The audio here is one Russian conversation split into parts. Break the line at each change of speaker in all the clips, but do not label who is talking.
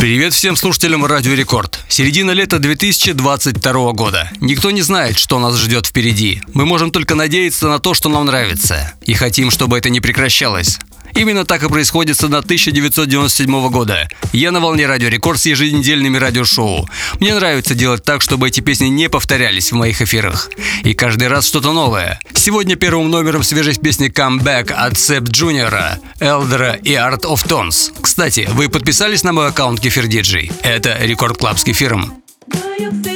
Привет всем слушателям Радио Рекорд. Середина лета 2022 года. Никто не знает, что нас ждет впереди. Мы можем только надеяться на то, что нам нравится. И хотим, чтобы это не прекращалось. Именно так и происходит с 1997 года. Я на волне Радио Рекорд с еженедельными радиошоу. Мне нравится делать так, чтобы эти песни не повторялись в моих эфирах. И каждый раз что-то новое. Сегодня первым номером свежей песни «Comeback» от Сэп Джуниора, Элдера и Art of Tones. Кстати, вы подписались на мой аккаунт Кефир Диджей? Это Record Club с.
Do you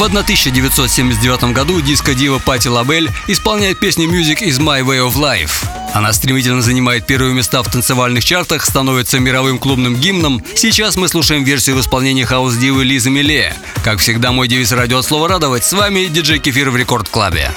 В 1979 году диско-дива Пати Лабель исполняет песни Music is My Way of Life. Она стремительно занимает первые места в танцевальных чартах, становится мировым клубным гимном. Сейчас мы слушаем версию в исполнении хаус-дивы Лизы Миле. Как всегда, мой девиз радио от слова «радовать». С вами диджей Кефир в Рекорд Клабе.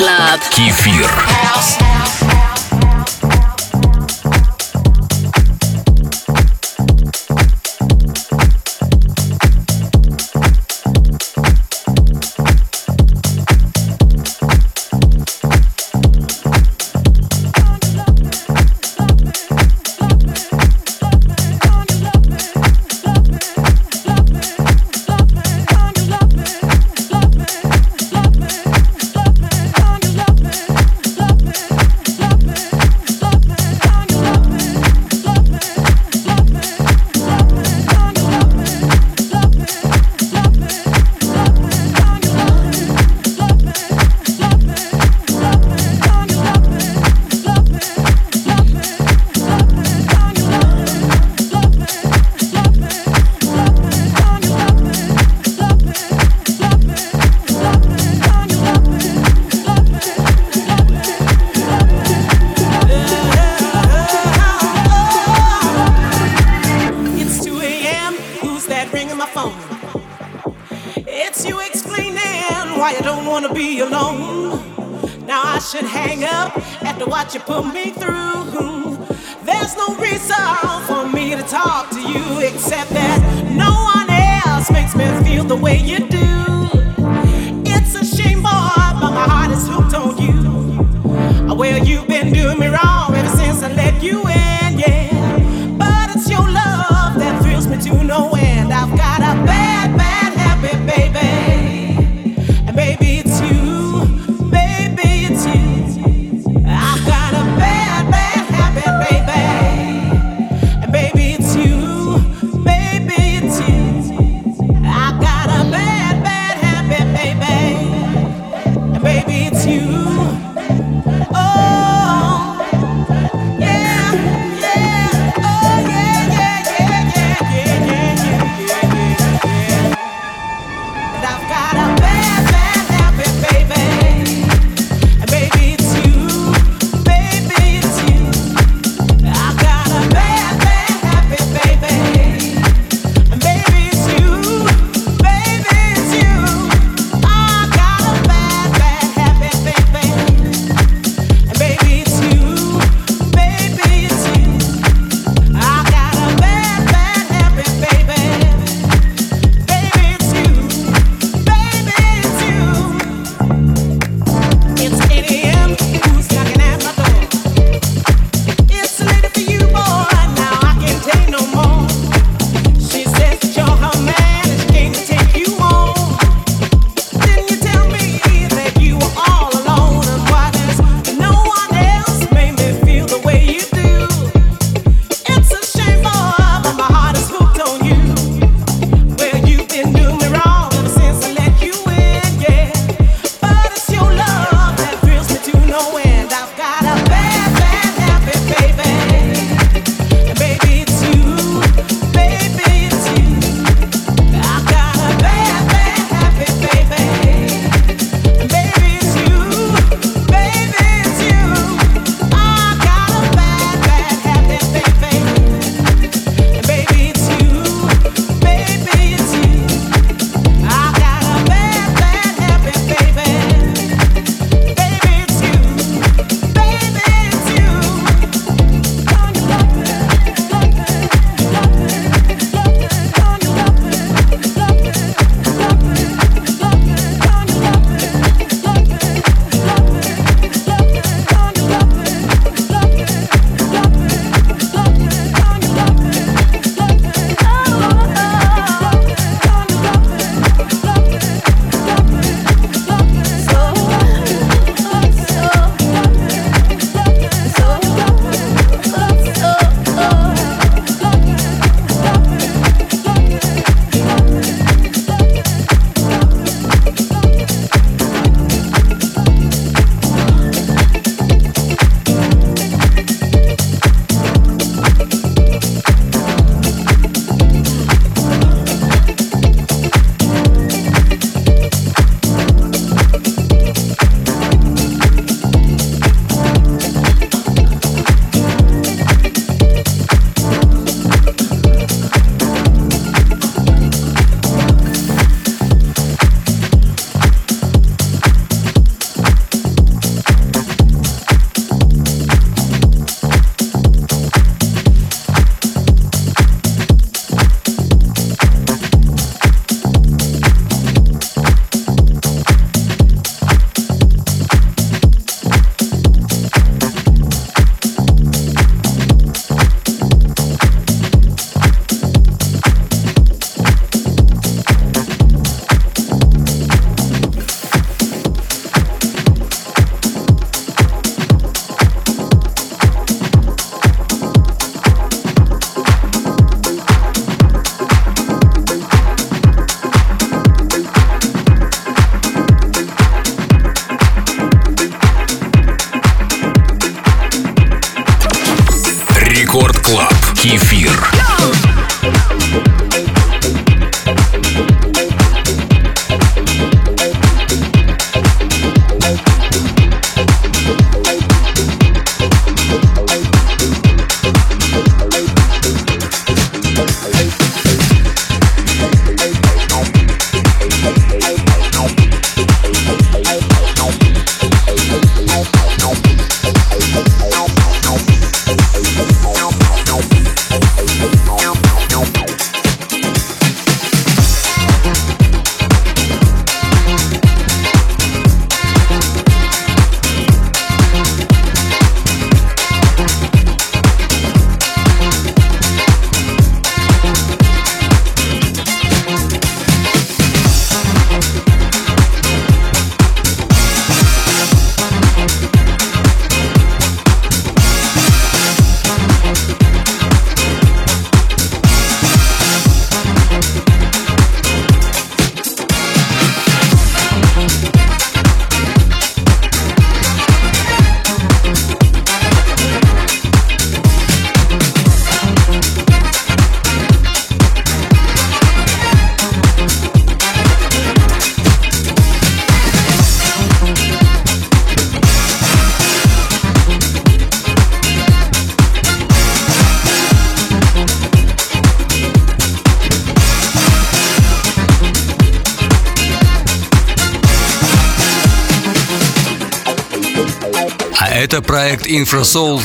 Club.
Кефир.
It's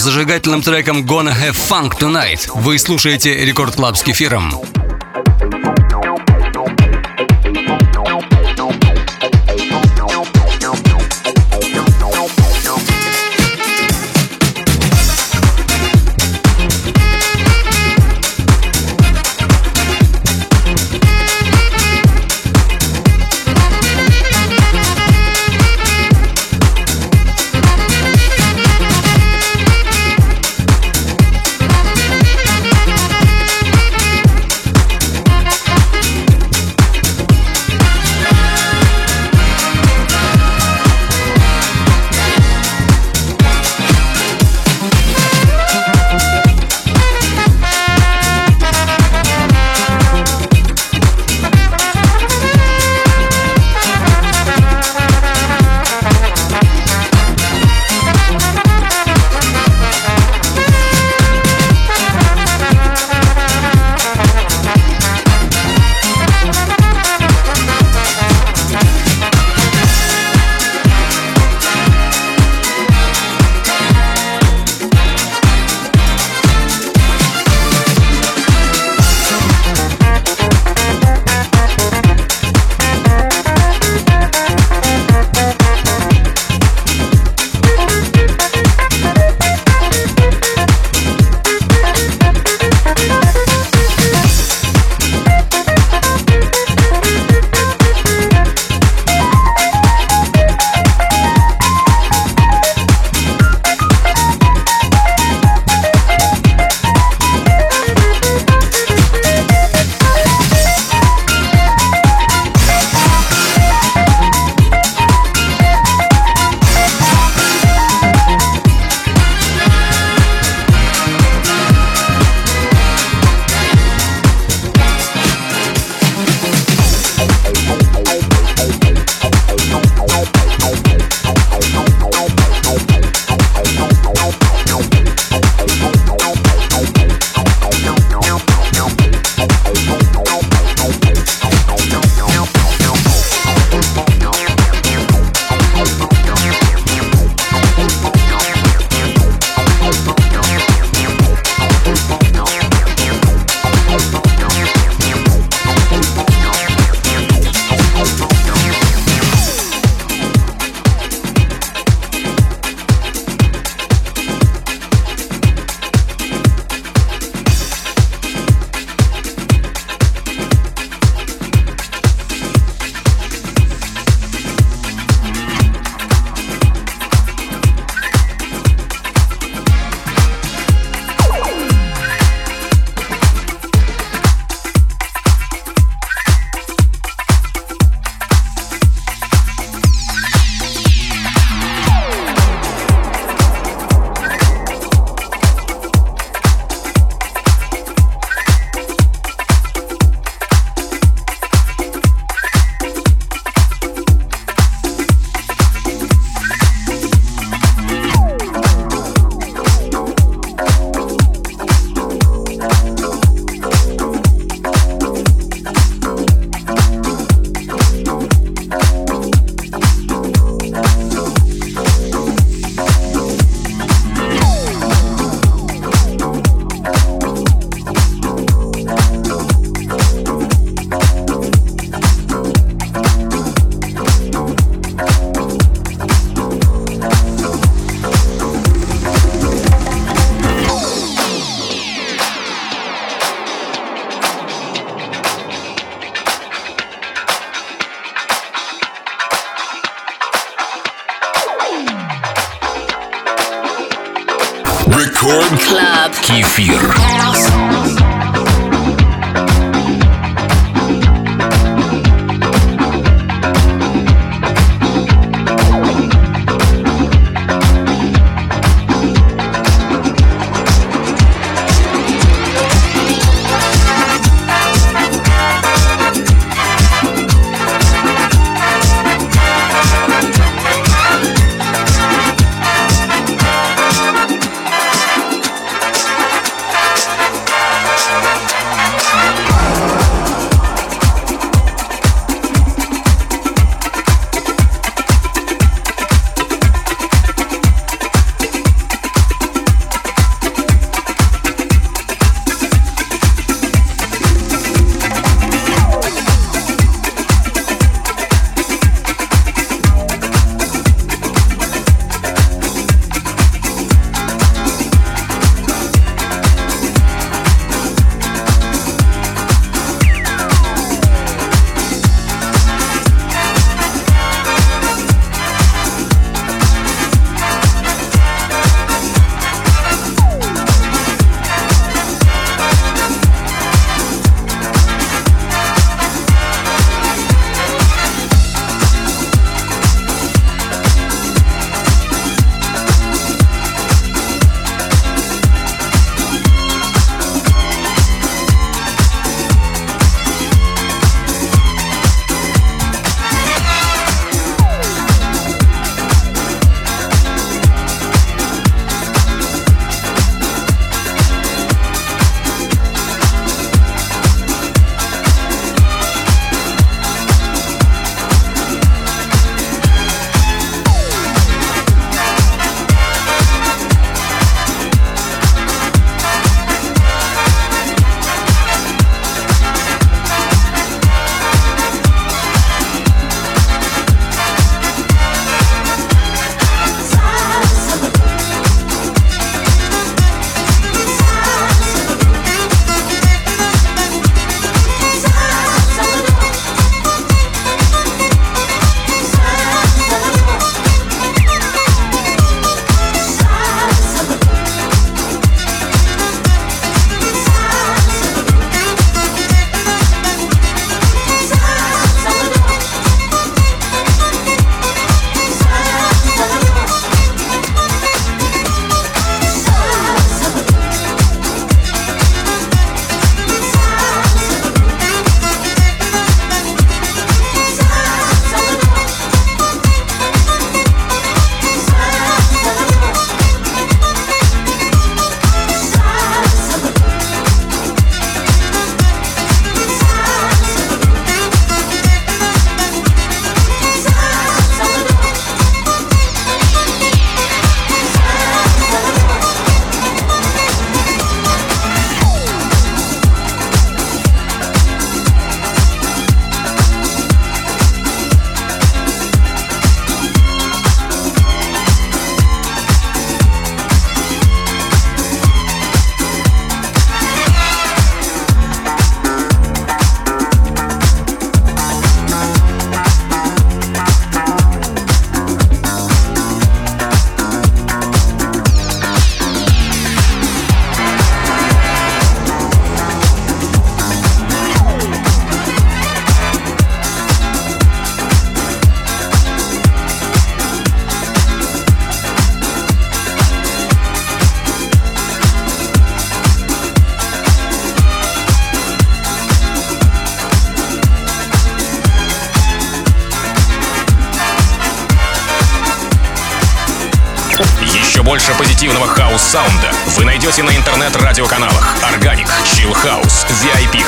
зажигательным треком Gonna Have Funk Tonight. Вы слушаете Record Club с кефиром.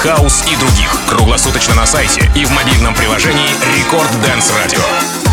House и других. Круглосуточно на сайте и в мобильном приложении Record Dance Radio.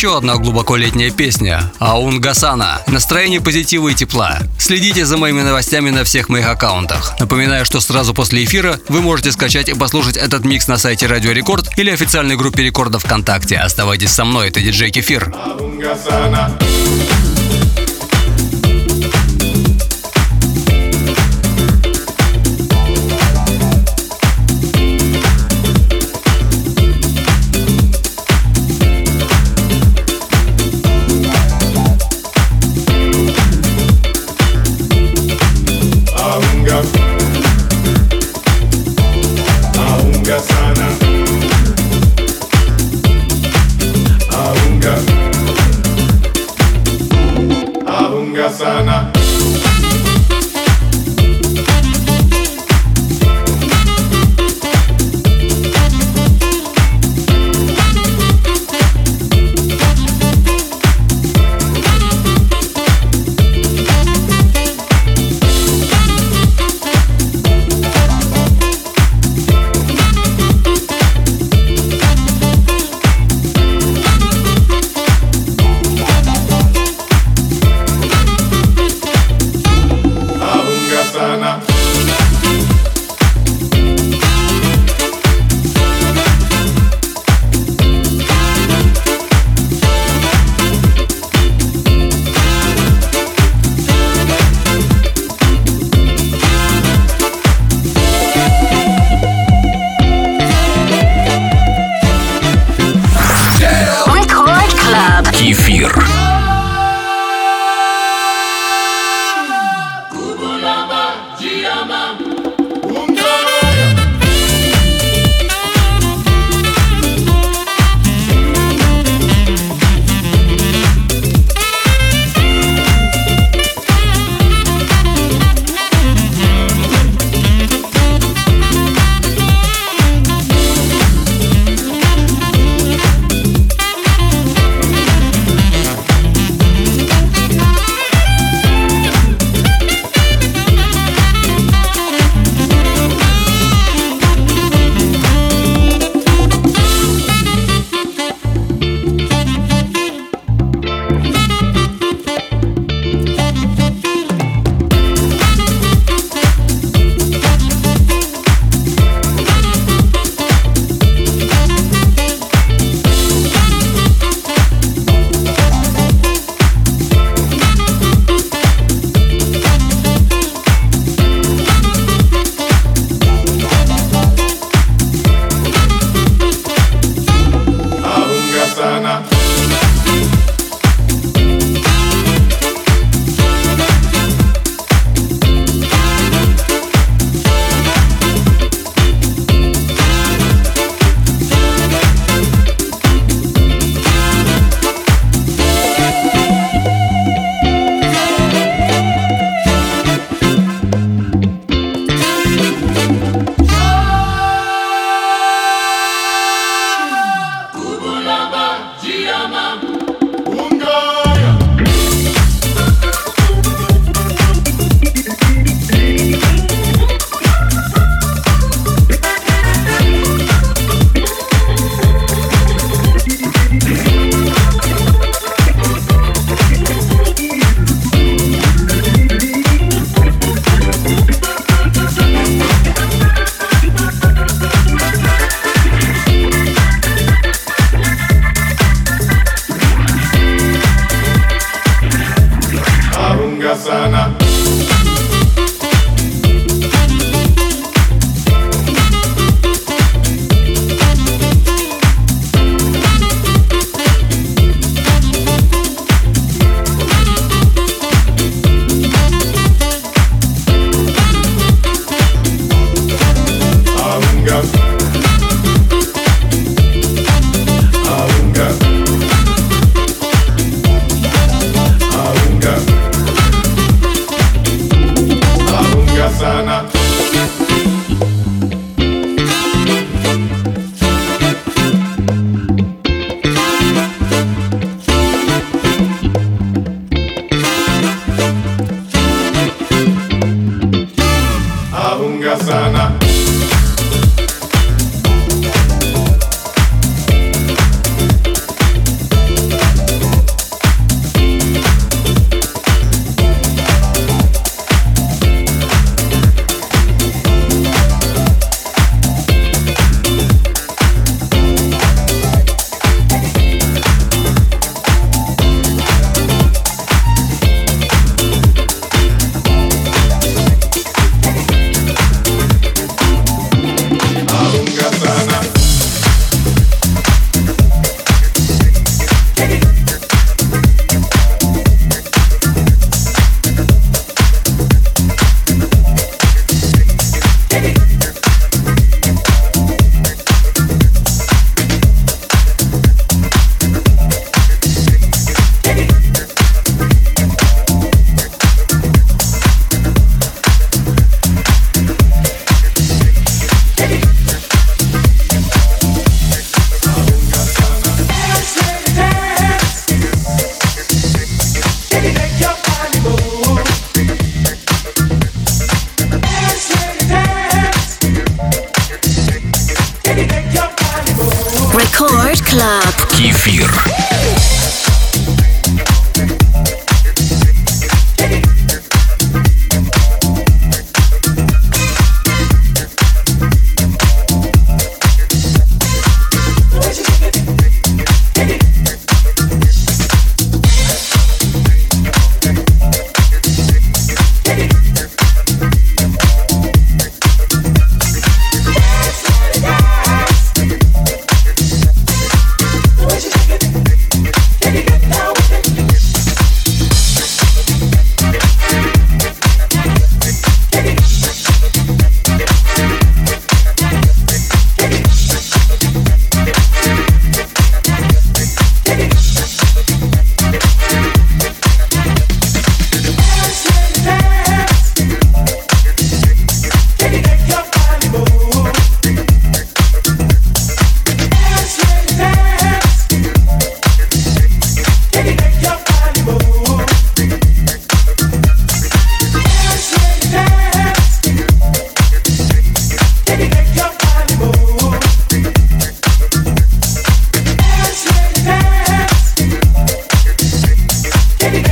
Еще одна глубоко летняя песня Аун Гасана. Настроение позитива и тепла. Следите за моими новостями на всех моих аккаунтах. Напоминаю, что сразу после эфира вы можете скачать и послушать этот микс на сайте Радио Рекорд или официальной группе Рекорда ВКонтакте. Оставайтесь со мной, это диджей Кефир.
Abunga sana.
Baby,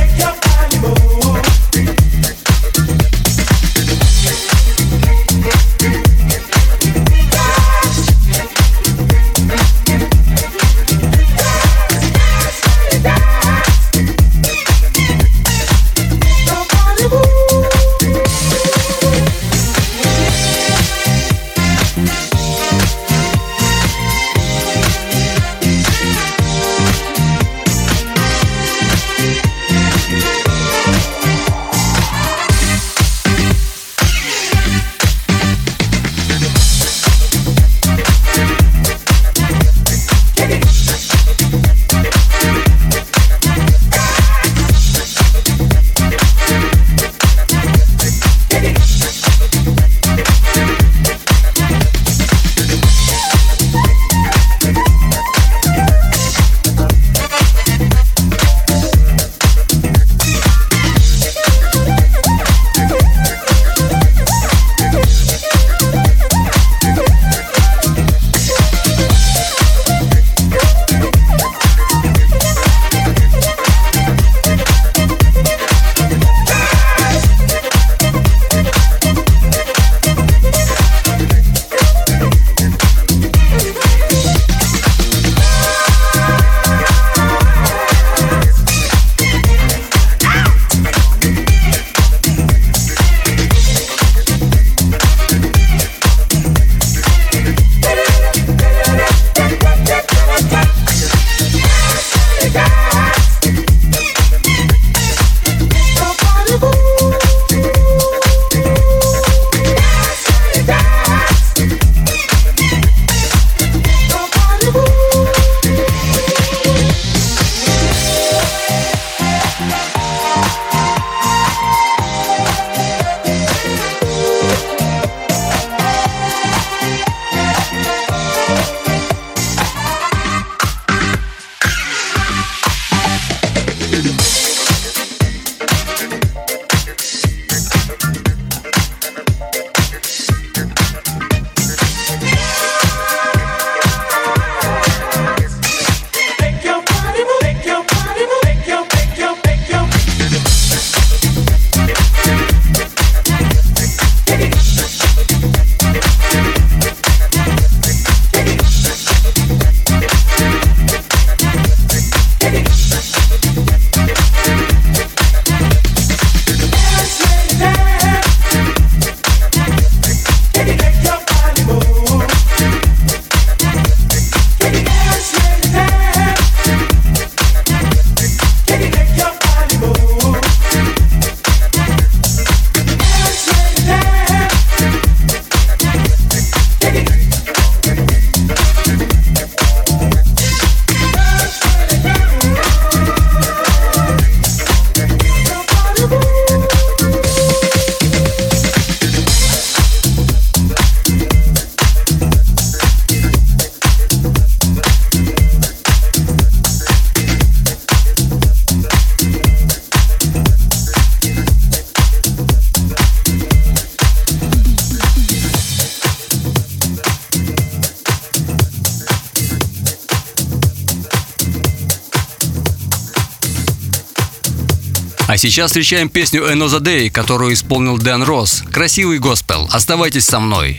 сейчас встречаем песню Another Day, которую исполнил Дэн Росс. Красивый госпел. Оставайтесь со мной.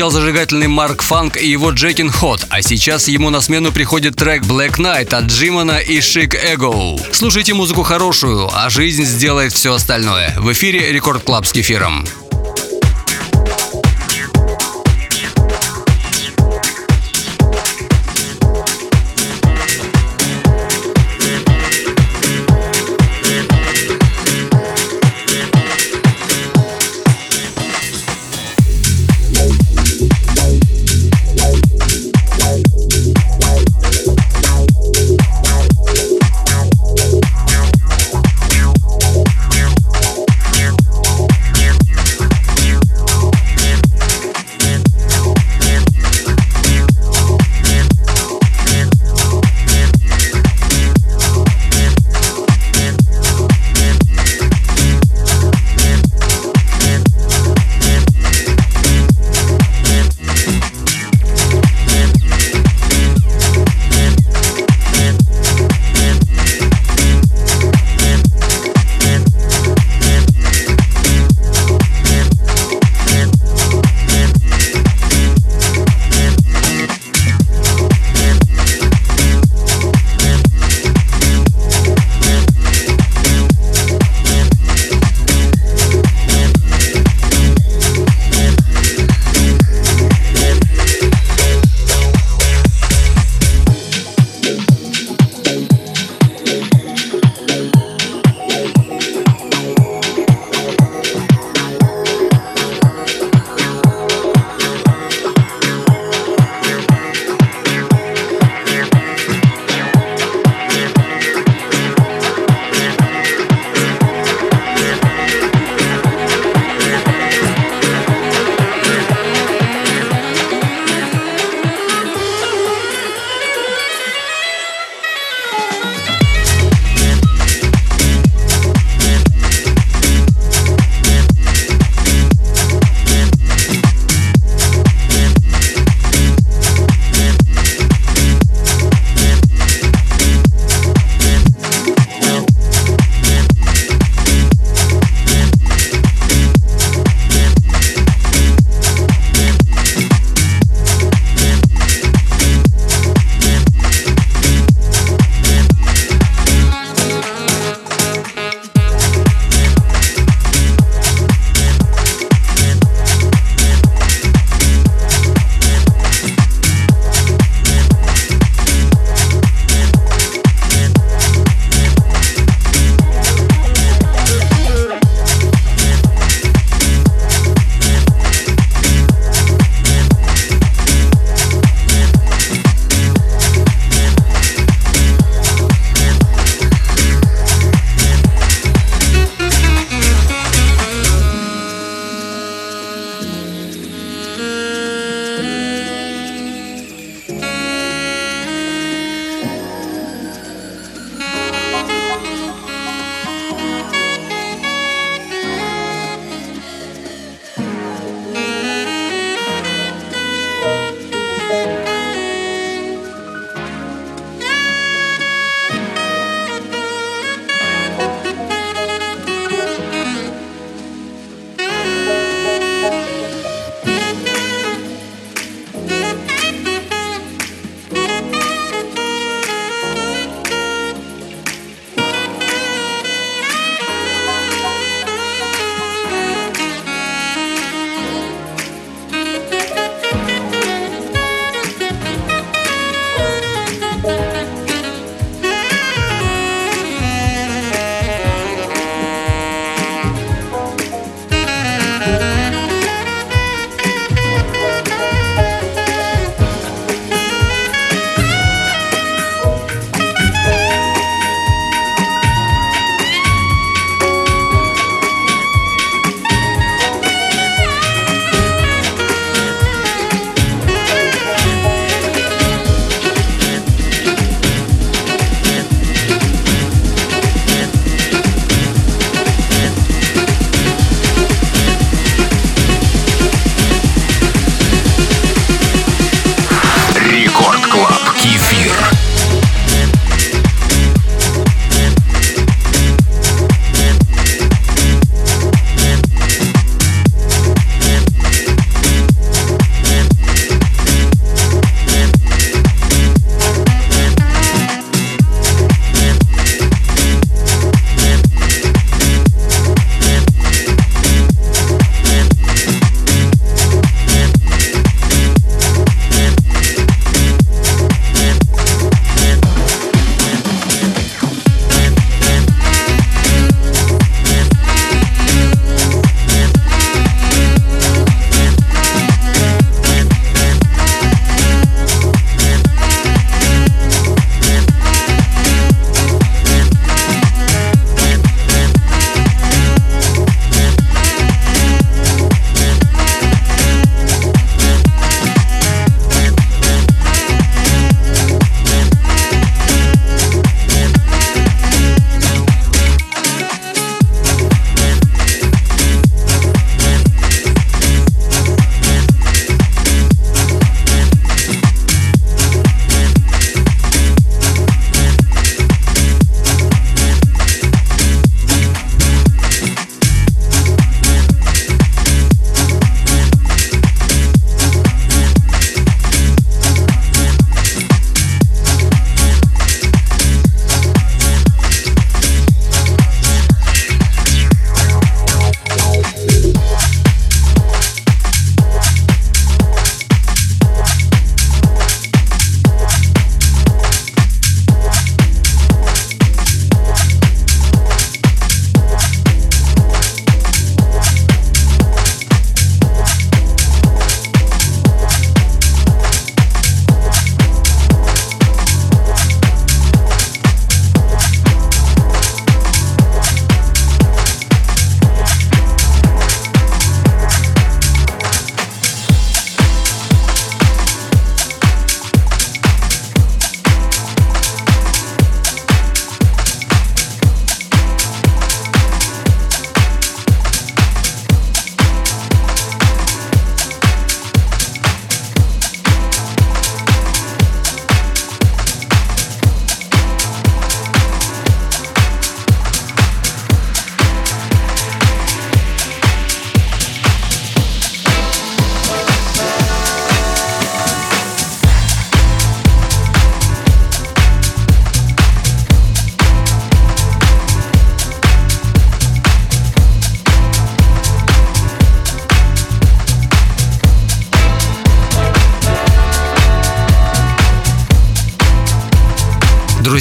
Отзвучал зажигательный Mark Funk и его Jackin Hot, а сейчас ему на смену приходит трек Black Knight от Джимана и Chic Ego. Слушайте музыку хорошую, а жизнь сделает все остальное. В эфире Record Club с кефиром.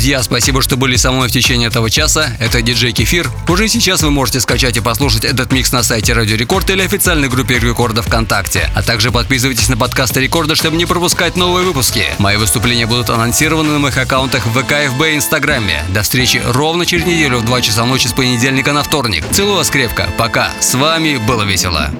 Друзья, спасибо, что были со мной в течение этого часа. Это диджей Кефир. Уже сейчас вы можете скачать и послушать этот микс на сайте Радио Рекорд или официальной группе Рекорда ВКонтакте. А также подписывайтесь на подкасты Рекорда, чтобы не пропускать новые выпуски. Мои выступления будут анонсированы на моих аккаунтах в ВК, ФБ и Инстаграме. До встречи ровно через неделю в 2 часа ночи с понедельника на вторник. Целую вас крепко. Пока. С вами было весело.